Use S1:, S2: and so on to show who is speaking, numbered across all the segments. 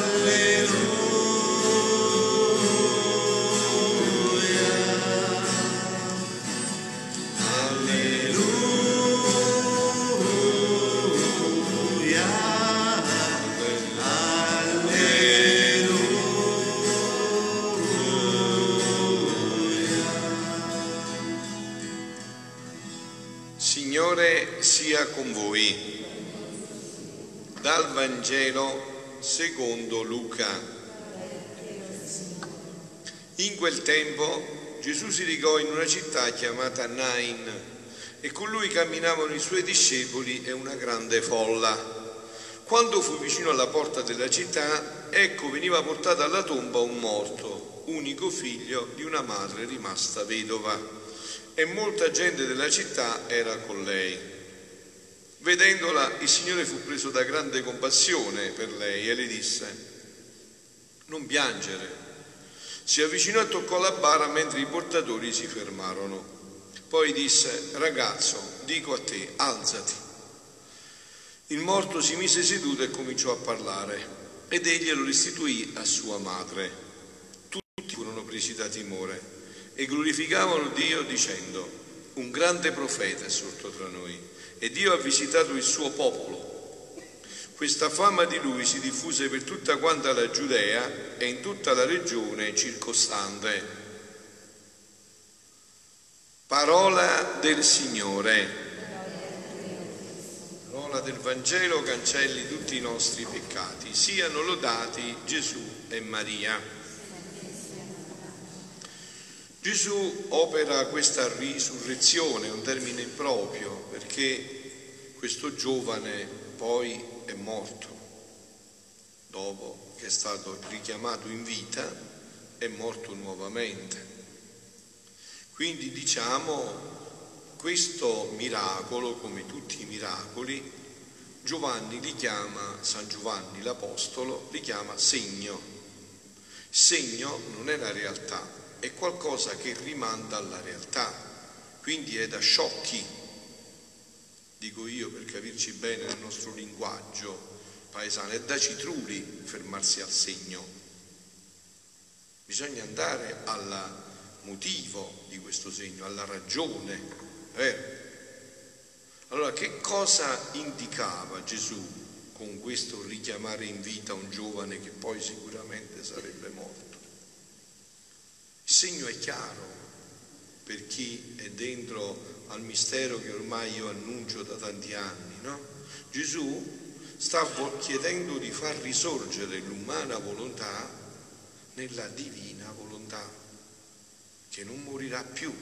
S1: Signore secondo Luca. In quel tempo Gesù si recò in una città chiamata Nain e con lui camminavano i suoi discepoli e una grande folla. Quando fu vicino alla porta della città, ecco veniva portato alla tomba un morto, unico figlio di una madre rimasta vedova e molta gente della città era con lei. Vedendola, il Signore fu preso da grande compassione per lei e le disse, non piangere. Si avvicinò e toccò la bara mentre i portatori si fermarono. Poi disse, ragazzo, dico a te, alzati. Il morto si mise seduto e cominciò a parlare ed egli lo restituì a sua madre. Tutti furono presi da timore e glorificavano Dio dicendo, un grande profeta è sorto tra noi e Dio ha visitato il suo popolo. Questa fama di lui si diffuse per tutta quanta la Giudea e in tutta la regione circostante. Parola del Signore. Parola del Vangelo cancelli tutti i nostri peccati. Siano lodati Gesù e Maria. Gesù opera questa risurrezione, un termine improprio, perché questo giovane poi è morto, dopo che è stato richiamato in vita, è morto nuovamente. Quindi diciamo, questo miracolo, come tutti i miracoli, Giovanni li chiama, San Giovanni l'Apostolo, li chiama segno. Segno non è la realtà, è qualcosa che rimanda alla realtà, quindi è da sciocchi, dico io per capirci bene nel nostro linguaggio paesano, è da citruli fermarsi al segno. Bisogna andare al motivo di questo segno, alla ragione. Eh? Allora, che cosa indicava Gesù con questo richiamare in vita un giovane che poi sicuramente sarebbe morto? Il segno è chiaro per chi è dentro al mistero che ormai io annuncio da tanti anni, no? Gesù sta chiedendo di far risorgere l'umana volontà nella divina volontà, che non morirà più,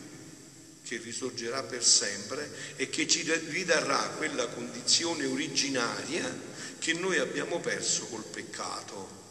S1: che risorgerà per sempre e che ci ridarrà quella condizione originaria che noi abbiamo perso col peccato.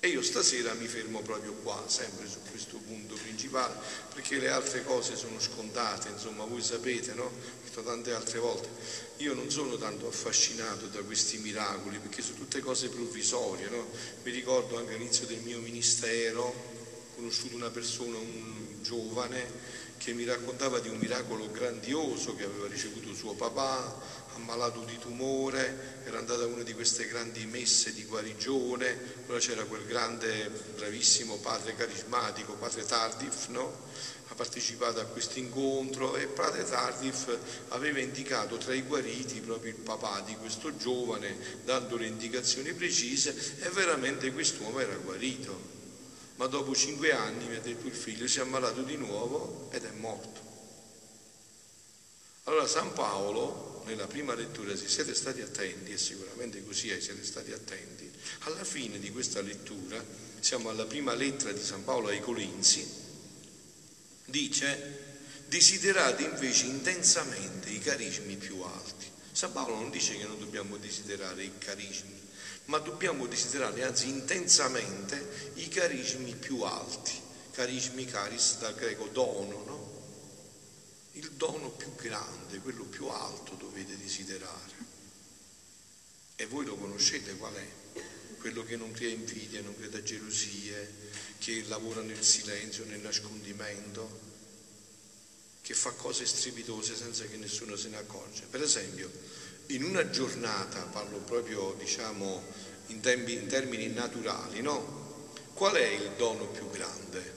S1: E io stasera mi fermo proprio qua, sempre su questo punto principale, perché le altre cose sono scontate, insomma, voi sapete, no? Detto tante altre volte, io non sono tanto affascinato da questi miracoli, perché sono tutte cose provvisorie, no? Mi ricordo anche all'inizio del mio ministero, ho conosciuto una persona, un giovane, che mi raccontava di un miracolo grandioso che aveva ricevuto suo papà, ammalato di tumore, era andata a una di queste grandi messe di guarigione, allora c'era quel grande, bravissimo padre carismatico, padre Tardif, no? ha partecipato a questo incontro e padre Tardif aveva indicato tra i guariti proprio il papà di questo giovane, dando le indicazioni precise e veramente quest'uomo era guarito. Ma dopo cinque anni, mi ha detto il figlio, si è ammalato di nuovo ed è morto. Allora San Paolo nella prima lettura, se siete stati attenti, e sicuramente così siete stati attenti, alla fine di questa lettura, siamo alla prima lettera di San Paolo ai Colinzi, dice, desiderate invece intensamente i carismi più alti. San Paolo non dice che non dobbiamo desiderare i carismi, ma dobbiamo desiderare anzi intensamente i carismi più alti. Carismi, caris dal greco dono, no? Dono più grande, quello più alto dovete desiderare. E voi lo conoscete qual è? Quello che non crea invidia, non crea gelosie, che lavora nel silenzio, nel nascondimento, che fa cose strepitose senza che nessuno se ne accorge. Per esempio, in una giornata, parlo proprio diciamo in, tempi, in termini naturali, no? Qual è il dono più grande?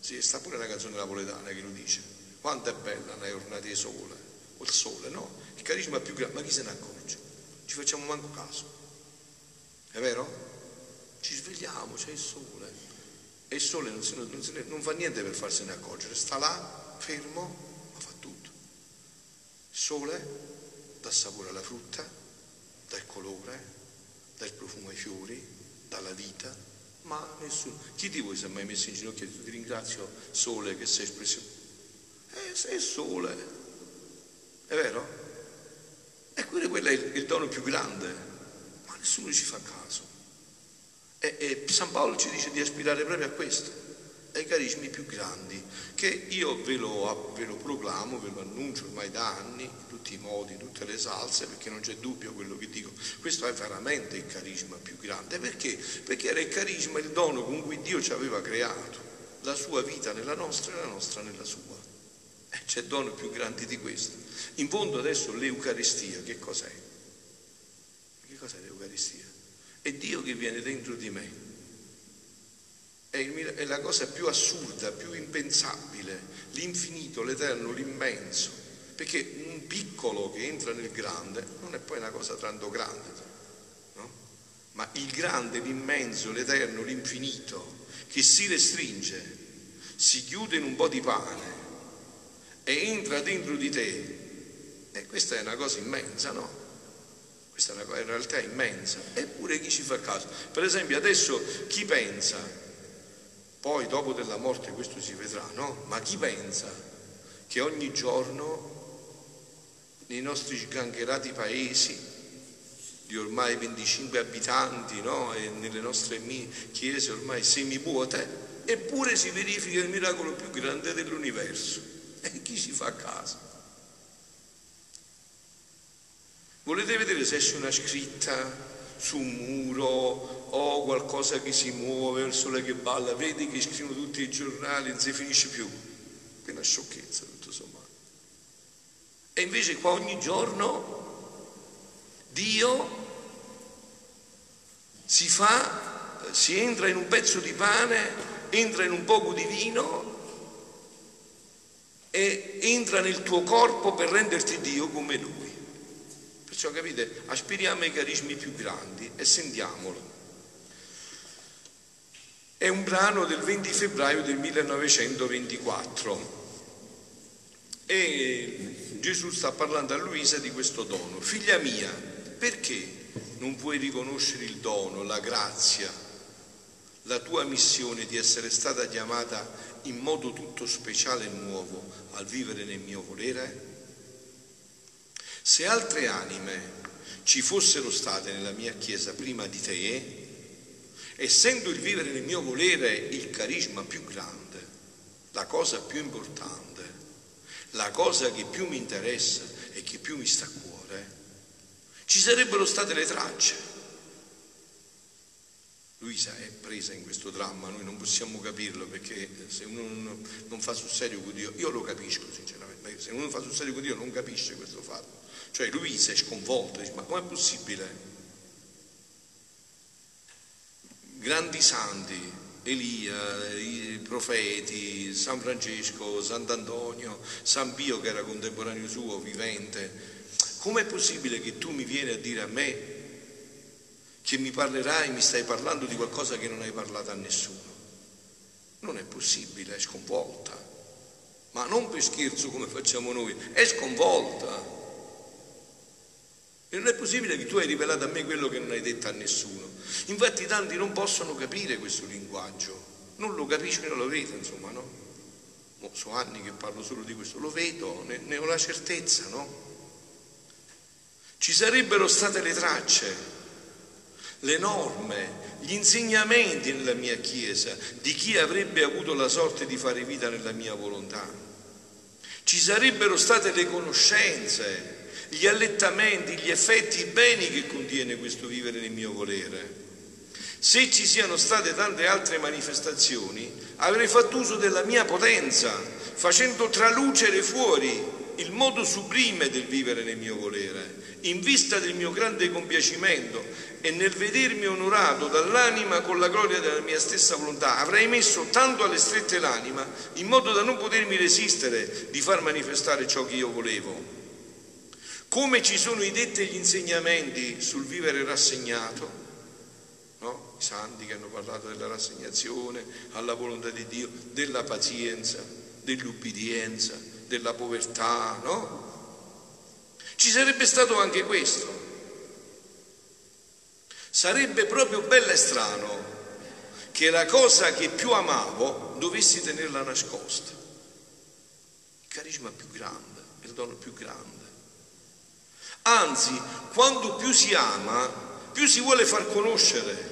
S1: Sì, sta pure una canzone napoletana che lo dice. Quanto è bella una giornata di sole, o il sole, no? Il carisma più grande, ma chi se ne accorge? Ci facciamo manco caso. È vero? Ci svegliamo, c'è il sole. E il sole non, si, non, si, non fa niente per farsene accorgere, sta là, fermo, ma fa tutto. Il sole dà sapore alla frutta, dà il colore, dà il profumo ai fiori, dà la vita, ma nessuno. Chi di voi si è mai messo in ginocchio e ti ringrazio sole che sei espressione? Eh, sei sole, è vero? E quello è il, il dono più grande, ma nessuno ci fa caso. E, e San Paolo ci dice di aspirare proprio a questo ai carismi più grandi, che io ve lo, ve lo, proclamo, ve lo annuncio ormai da anni, in tutti i modi, in tutte le salse, perché non c'è dubbio quello che dico. Questo è veramente il carisma più grande. Perché? Perché era il carisma, il dono con cui Dio ci aveva creato, la sua vita nella nostra e la nostra nella sua. C'è dono più grande di questo. In fondo adesso l'Eucaristia, che cos'è? Che cos'è l'Eucaristia? È Dio che viene dentro di me è la cosa più assurda, più impensabile, l'infinito, l'eterno, l'immenso, perché un piccolo che entra nel grande non è poi una cosa tanto grande, ma il grande, l'immenso, l'eterno, l'infinito, che si restringe, si chiude in un po' di pane e entra dentro di te, e questa è una cosa immensa, no? Questa è una in realtà immensa, eppure chi ci fa caso? Per esempio adesso chi pensa poi dopo della morte questo si vedrà, no? Ma chi pensa che ogni giorno nei nostri sgangherati paesi di ormai 25 abitanti, no? E nelle nostre chiese ormai semivuote, eppure si verifica il miracolo più grande dell'universo. E chi si fa caso? Volete vedere se esce una scritta su un muro o qualcosa che si muove, il sole che balla, vedi che scrivono tutti i giornali, non si finisce più. È una sciocchezza tutto sommato. E invece qua ogni giorno Dio si fa, si entra in un pezzo di pane, entra in un poco di vino e entra nel tuo corpo per renderti Dio come Lui. Perciò capite, aspiriamo ai carismi più grandi e sentiamolo. È un brano del 20 febbraio del 1924 e Gesù sta parlando a Luisa di questo dono. Figlia mia, perché non puoi riconoscere il dono, la grazia, la tua missione di essere stata chiamata in modo tutto speciale e nuovo al vivere nel mio volere? Se altre anime ci fossero state nella mia Chiesa prima di te, essendo il vivere nel mio volere il carisma più grande, la cosa più importante, la cosa che più mi interessa e che più mi sta a cuore, ci sarebbero state le tracce. Luisa è presa in questo dramma, noi non possiamo capirlo perché se uno non, fa sul serio con Dio, io lo capisco sinceramente, se uno fa sul serio con Dio non capisce questo fatto. Cioè lui si è sconvolto, dice, ma com'è possibile? Grandi santi, Elia, i profeti, San Francesco, Sant'Antonio, San Pio che era contemporaneo suo, vivente. Com'è possibile che tu mi vieni a dire a me che mi parlerai, mi stai parlando di qualcosa che non hai parlato a nessuno? Non è possibile, è sconvolta. Ma non per scherzo come facciamo noi, è sconvolta. E non è possibile che tu hai rivelato a me quello che non hai detto a nessuno. Infatti tanti non possono capire questo linguaggio, non lo capiscono, lo vedo, insomma, no? Sono anni che parlo solo di questo, lo vedo, ne, ne ho la certezza, no? Ci sarebbero state le tracce, le norme, gli insegnamenti nella mia Chiesa di chi avrebbe avuto la sorte di fare vita nella mia volontà. Ci sarebbero state le conoscenze, gli allettamenti, gli effetti, i beni che contiene questo vivere nel mio volere. Se ci siano state tante altre manifestazioni, avrei fatto uso della mia potenza, facendo tralucere fuori il modo sublime del vivere nel mio volere in vista del mio grande compiacimento e nel vedermi onorato dall'anima con la gloria della mia stessa volontà, avrei messo tanto alle strette l'anima in modo da non potermi resistere di far manifestare ciò che io volevo. Come ci sono i detti e gli insegnamenti sul vivere rassegnato, no? i santi che hanno parlato della rassegnazione alla volontà di Dio, della pazienza, dell'ubbidienza, della povertà, no? Ci sarebbe stato anche questo. Sarebbe proprio bello e strano che la cosa che più amavo dovessi tenerla nascosta. Il carisma più grande, il dono più grande. Anzi, quando più si ama, più si vuole far conoscere.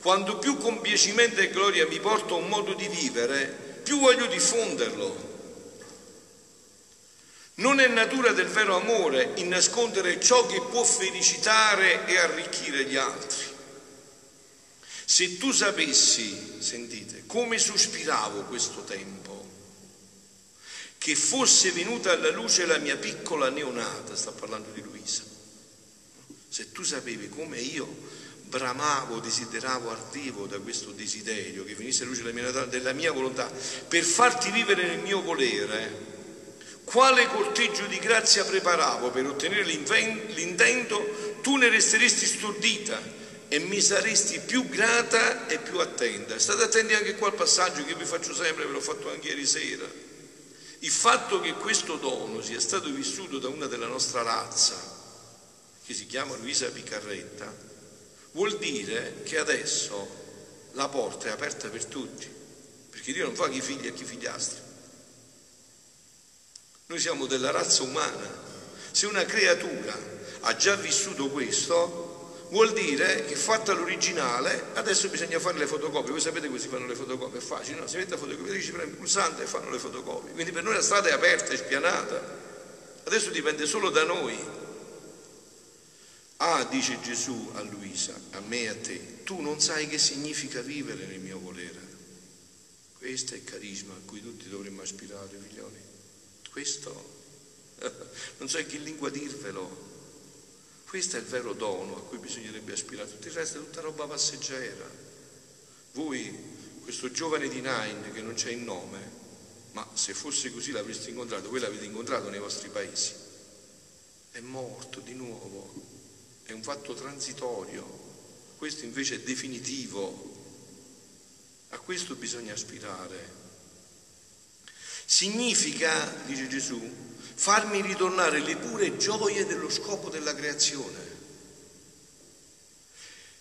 S1: Quando più compiacimento e gloria mi porta un modo di vivere, più voglio diffonderlo. Non è natura del vero amore il nascondere ciò che può felicitare e arricchire gli altri. Se tu sapessi, sentite, come sospiravo questo tempo, che fosse venuta alla luce la mia piccola neonata, sta parlando di Luisa, se tu sapevi come io bramavo, desideravo, ardevo da questo desiderio che venisse alla luce della mia, della mia volontà, per farti vivere nel mio volere, quale corteggio di grazia preparavo per ottenere l'intento, tu ne resteresti stordita e mi saresti più grata e più attenta. State attenti anche qua al passaggio che vi faccio sempre, ve l'ho fatto anche ieri sera. Il fatto che questo dono sia stato vissuto da una della nostra razza, che si chiama Luisa Piccarretta, vuol dire che adesso la porta è aperta per tutti, perché Dio non fa chi figli e chi figliastri. Noi siamo della razza umana. Se una creatura ha già vissuto questo, vuol dire che fatta l'originale, adesso bisogna fare le fotocopie. Voi sapete come si fanno le fotocopie? È facile, no? Si mette a fotocopia, ci prende il pulsante e fanno le fotocopie. Quindi per noi la strada è aperta, è spianata. Adesso dipende solo da noi. Ah, dice Gesù a Luisa, a me e a te, tu non sai che significa vivere nel mio volere. Questo è il carisma a cui tutti dovremmo aspirare, figlioli. Questo non so in che lingua dirvelo. Questo è il vero dono a cui bisognerebbe aspirare. Tutto il resto è tutta roba passeggera. Voi, questo giovane di Nine che non c'è il nome, ma se fosse così l'avreste incontrato, voi l'avete incontrato nei vostri paesi. È morto di nuovo. È un fatto transitorio. Questo invece è definitivo. A questo bisogna aspirare. Significa, dice Gesù, farmi ritornare le pure gioie dello scopo della creazione.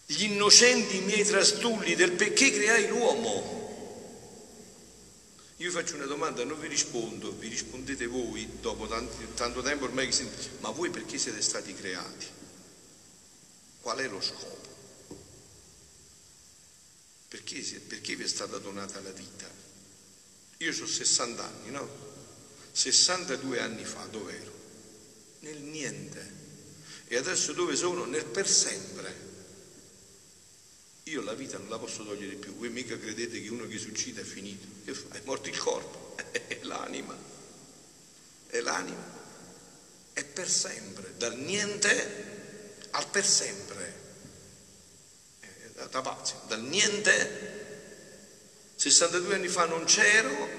S1: Gli innocenti miei trastulli del perché creai l'uomo. Io faccio una domanda, non vi rispondo, vi rispondete voi dopo tanto, tanto tempo ormai che sentite, ma voi perché siete stati creati? Qual è lo scopo? Perché, perché vi è stata donata la vita? Io ho 60 anni, no? 62 anni fa dove ero? Nel niente. E adesso dove sono? Nel per sempre. Io la vita non la posso togliere più. Voi mica credete che uno che si uccide è finito. Che fa? È morto il corpo, è l'anima. È l'anima. È per sempre, dal niente al per sempre. Da pazzi, dal niente 62 anni fa non c'ero,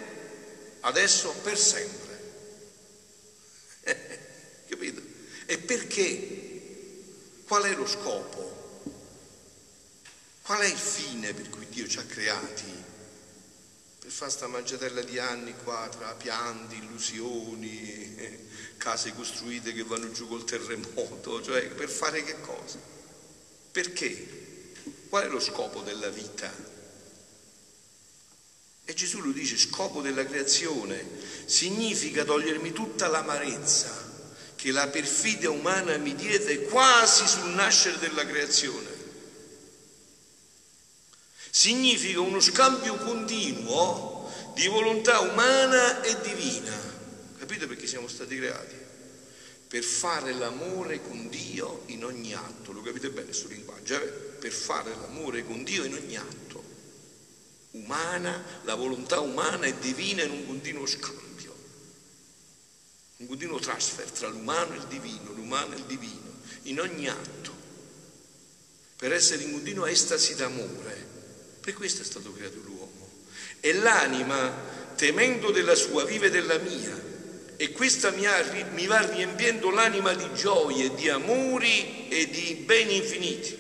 S1: adesso per sempre. Capito? E perché? Qual è lo scopo? Qual è il fine per cui Dio ci ha creati? Per fare sta mangiatella di anni qua tra pianti, illusioni, case costruite che vanno giù col terremoto, cioè per fare che cosa? Perché? Qual è lo scopo della vita? E Gesù lo dice, scopo della creazione, significa togliermi tutta l'amarezza che la perfidia umana mi diede quasi sul nascere della creazione. Significa uno scambio continuo di volontà umana e divina. Capite perché siamo stati creati? Per fare l'amore con Dio in ogni atto. Lo capite bene questo linguaggio? Eh? Per fare l'amore con Dio in ogni atto umana, la volontà umana e divina in un continuo scambio. un continuo transfer tra l'umano e il divino, l'umano e il divino, in ogni atto, per essere in continua estasi d'amore. Per questo è stato creato l'uomo. E l'anima, temendo della sua, vive della mia. E questa mi, ha, mi va riempiendo l'anima di gioie, di amori e di beni infiniti.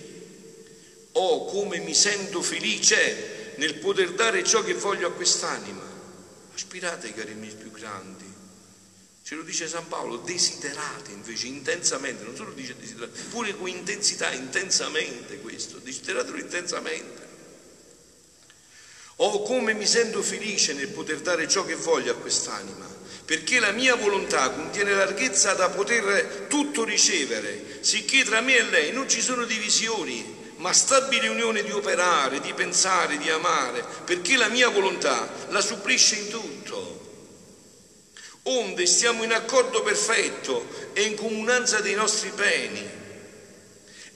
S1: Oh, come mi sento felice nel poter dare ciò che voglio a quest'anima. Aspirate, cari miei più grandi, Ce lo dice San Paolo, desiderate invece intensamente, non solo dice desiderate, pure con intensità, intensamente questo, desideratelo intensamente. Oh, come mi sento felice nel poter dare ciò che voglio a quest'anima, perché la mia volontà contiene larghezza da poter tutto ricevere, sicché tra me e lei non ci sono divisioni, ma stabile unione di operare, di pensare, di amare, perché la mia volontà la supplisce in tutto onde stiamo in accordo perfetto e in comunanza dei nostri beni.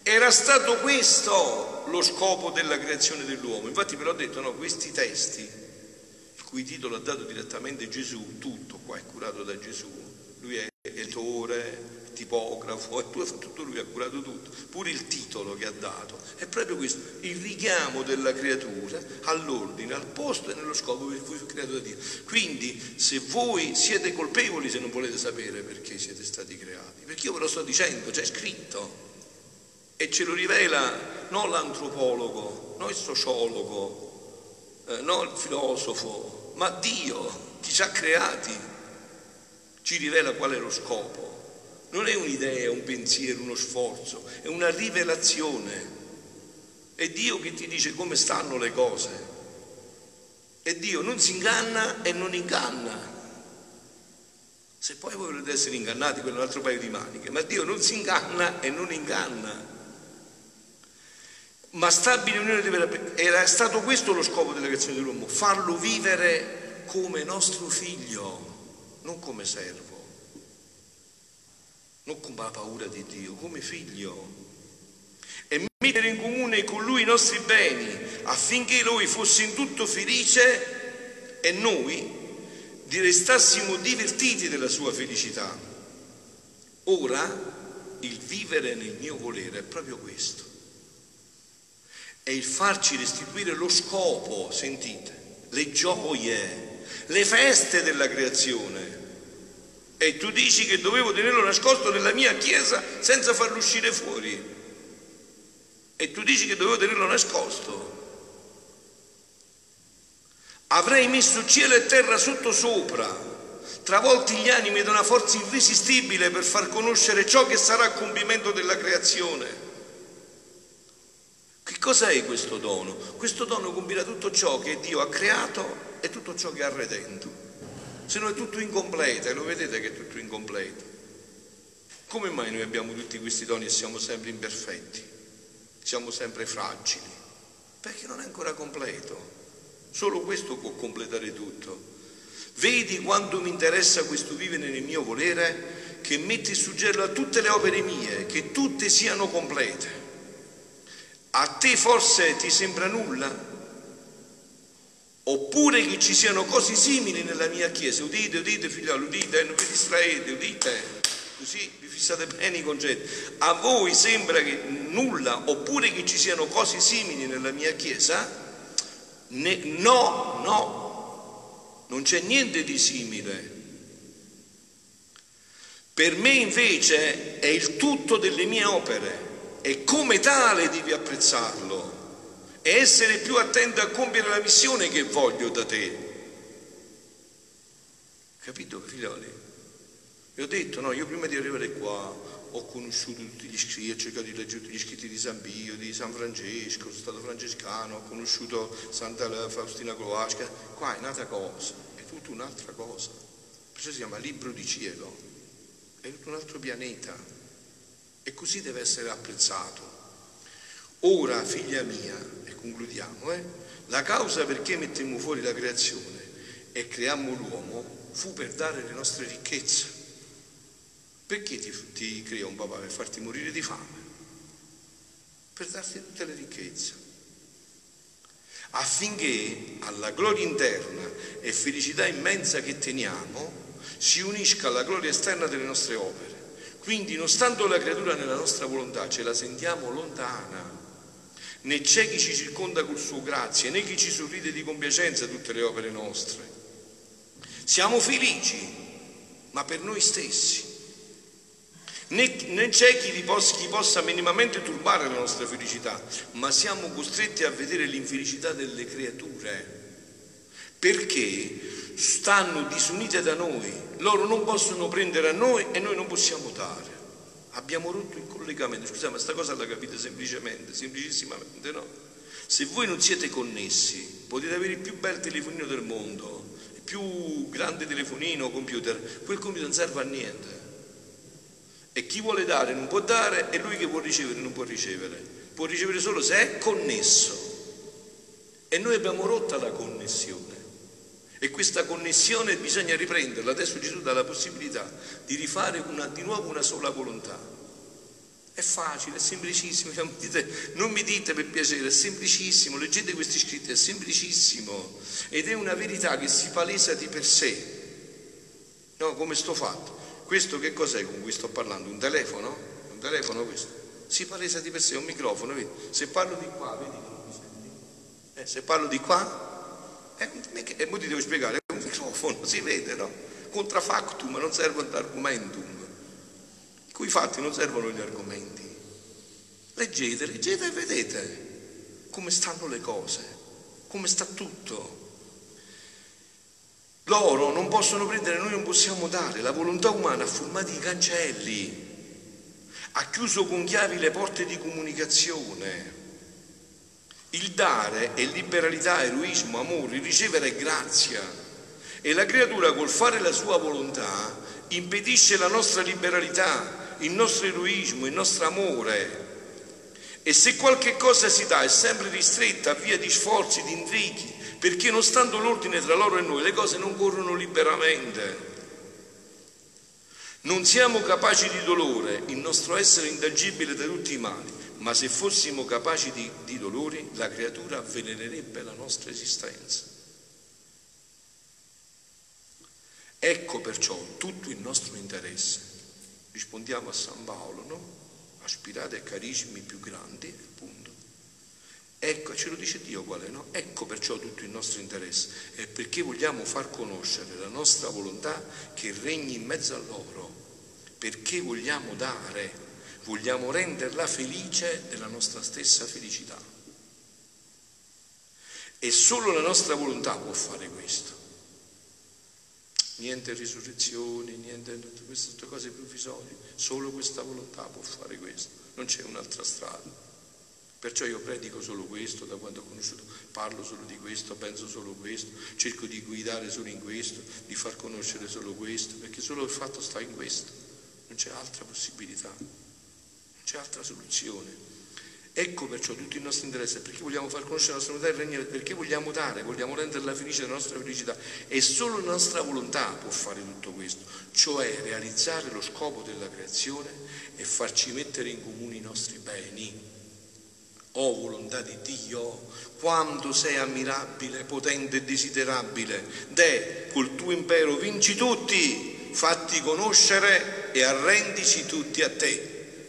S1: Era stato questo lo scopo della creazione dell'uomo. Infatti ve l'ho detto, no, questi testi, il cui titolo ha dato direttamente Gesù, tutto qua è curato da Gesù, lui è editore, tipografo, e tutto lui ha curato tutto, pure il titolo che ha dato, è proprio questo, il richiamo della creatura all'ordine, al posto e nello scopo per cui fu creato da Dio. Quindi se voi siete colpevoli se non volete sapere perché siete stati creati, perché io ve lo sto dicendo, c'è scritto e ce lo rivela non l'antropologo, non il sociologo, eh, non il filosofo, ma Dio, chi ci ha creati, ci rivela qual è lo scopo. Non è un'idea, un pensiero, uno sforzo, è una rivelazione. È Dio che ti dice come stanno le cose. E Dio non si inganna e non inganna. Se poi voi volete essere ingannati, quello è un altro paio di maniche, ma Dio non si inganna e non inganna. Ma stabile unione di vera era stato questo lo scopo della creazione dell'uomo, farlo vivere come nostro figlio, non come servo non con la paura di Dio, come figlio. E mettere in comune con Lui i nostri beni affinché Lui fosse in tutto felice e noi restassimo divertiti della sua felicità. Ora il vivere nel mio volere è proprio questo. È il farci restituire lo scopo, sentite, le gioie, le feste della creazione e tu dici che dovevo tenerlo nascosto nella mia chiesa senza farlo uscire fuori. E tu dici che dovevo tenerlo nascosto. Avrei messo cielo e terra sotto sopra, travolti gli animi da una forza irresistibile per far conoscere ciò che sarà a compimento della creazione. Che cosa è questo dono? Questo dono compirà tutto ciò che Dio ha creato e tutto ciò che ha redento se no è tutto incompleto e lo vedete che è tutto incompleto. Come mai noi abbiamo tutti questi doni e siamo sempre imperfetti? Siamo sempre fragili? Perché non è ancora completo. Solo questo può completare tutto. Vedi quanto mi interessa questo vivere nel mio volere che mette su gelo a tutte le opere mie, che tutte siano complete. A te forse ti sembra nulla? Oppure che ci siano cose simili nella mia chiesa. Udite, udite figliolo, udite, non vi distraete, udite. Così vi fissate bene i concetti. A voi sembra che nulla, oppure che ci siano cose simili nella mia chiesa? Ne, no, no, non c'è niente di simile. Per me invece è il tutto delle mie opere e come tale devi apprezzarlo e essere più attento a compiere la missione che voglio da te. Capito, figlioli? Vi ho detto, no, io prima di arrivare qua ho conosciuto tutti gli scritti, ho cercato di leggere tutti gli scritti di San Pio, di San Francesco, sono stato francescano, ho conosciuto Santa Faustina Coasca, qua è un'altra cosa, è tutta un'altra cosa, perciò si chiama libro di cielo, è tutto un altro pianeta e così deve essere apprezzato. Ora, figlia mia, concludiamo, eh? la causa perché mettemmo fuori la creazione e creammo l'uomo fu per dare le nostre ricchezze. Perché ti, ti crea un papà? Per farti morire di fame, per darti tutte le ricchezze affinché alla gloria interna e felicità immensa che teniamo si unisca alla gloria esterna delle nostre opere. Quindi, non stando la creatura nella nostra volontà, ce la sentiamo lontana. Né c'è chi ci circonda col suo grazie, né chi ci sorride di compiacenza tutte le opere nostre. Siamo felici, ma per noi stessi. Né, c'è chi, possa, chi possa minimamente turbare la nostra felicità, ma siamo costretti a vedere l'infelicità delle creature perché stanno disunite da noi, loro non possono prendere a noi e noi non possiamo dare. Abbiamo rotto il collegamento, scusate, ma questa cosa la capite semplicemente, semplicissimamente no? Se voi non siete connessi, potete avere il più bel telefonino del mondo, il più grande telefonino computer, quel computer non serve a niente. E chi vuole dare non può dare e lui che può ricevere non può ricevere. Può ricevere solo se è connesso. E noi abbiamo rotta la connessione. E questa connessione bisogna riprenderla. Adesso Gesù dà la possibilità di rifare una, di nuovo una sola volontà. È facile, è semplicissimo. Non mi dite per piacere, è semplicissimo. Leggete questi scritti, è semplicissimo. Ed è una verità che si palesa di per sé. No, come sto fatto. Questo che cos'è con cui sto parlando? Un telefono? Un telefono questo? Si palesa di per sé, un microfono, vedi? Se parlo di qua, vedi che non mi senti? Eh, se parlo di qua, e eh, mo ti devo spiegare, è un microfono, si vede, no? Contrafactum, non serve ad argumentum. Qui fatti non servono gli argomenti. Leggete, leggete e vedete come stanno le cose, come sta tutto. Loro non possono prendere, noi non possiamo dare. La volontà umana ha formato i cancelli, ha chiuso con chiavi le porte di comunicazione. Il dare è liberalità, eroismo, amore, il ricevere è grazia. E la creatura col fare la sua volontà impedisce la nostra liberalità, il nostro eroismo, il nostro amore. E se qualche cosa si dà è sempre ristretta a via di sforzi, di intrighi, perché non stando l'ordine tra loro e noi le cose non corrono liberamente. Non siamo capaci di dolore, il nostro essere intangibile da tutti i mali ma se fossimo capaci di, di dolori, la creatura avvelenerebbe la nostra esistenza. Ecco perciò tutto il nostro interesse. Rispondiamo a San Paolo, no? Aspirate ai carismi più grandi, appunto. Ecco, ce lo dice Dio qual è, no? Ecco perciò tutto il nostro interesse. È perché vogliamo far conoscere la nostra volontà che regni in mezzo a loro. Perché vogliamo dare vogliamo renderla felice della nostra stessa felicità. E solo la nostra volontà può fare questo. Niente risurrezione, niente queste cose provvisorie, solo questa volontà può fare questo, non c'è un'altra strada. Perciò io predico solo questo, da quando ho conosciuto, parlo solo di questo, penso solo questo, cerco di guidare solo in questo, di far conoscere solo questo, perché solo il fatto sta in questo, non c'è altra possibilità c'è altra soluzione. Ecco perciò tutto il nostro interesse, perché vogliamo far conoscere la nostra volontà e il regno, perché vogliamo dare, vogliamo renderla felice la nostra felicità. E solo la nostra volontà può fare tutto questo, cioè realizzare lo scopo della creazione e farci mettere in comune i nostri beni. O oh, volontà di Dio, quanto sei ammirabile, potente e desiderabile. De, col tuo impero vinci tutti, fatti conoscere e arrendici tutti a te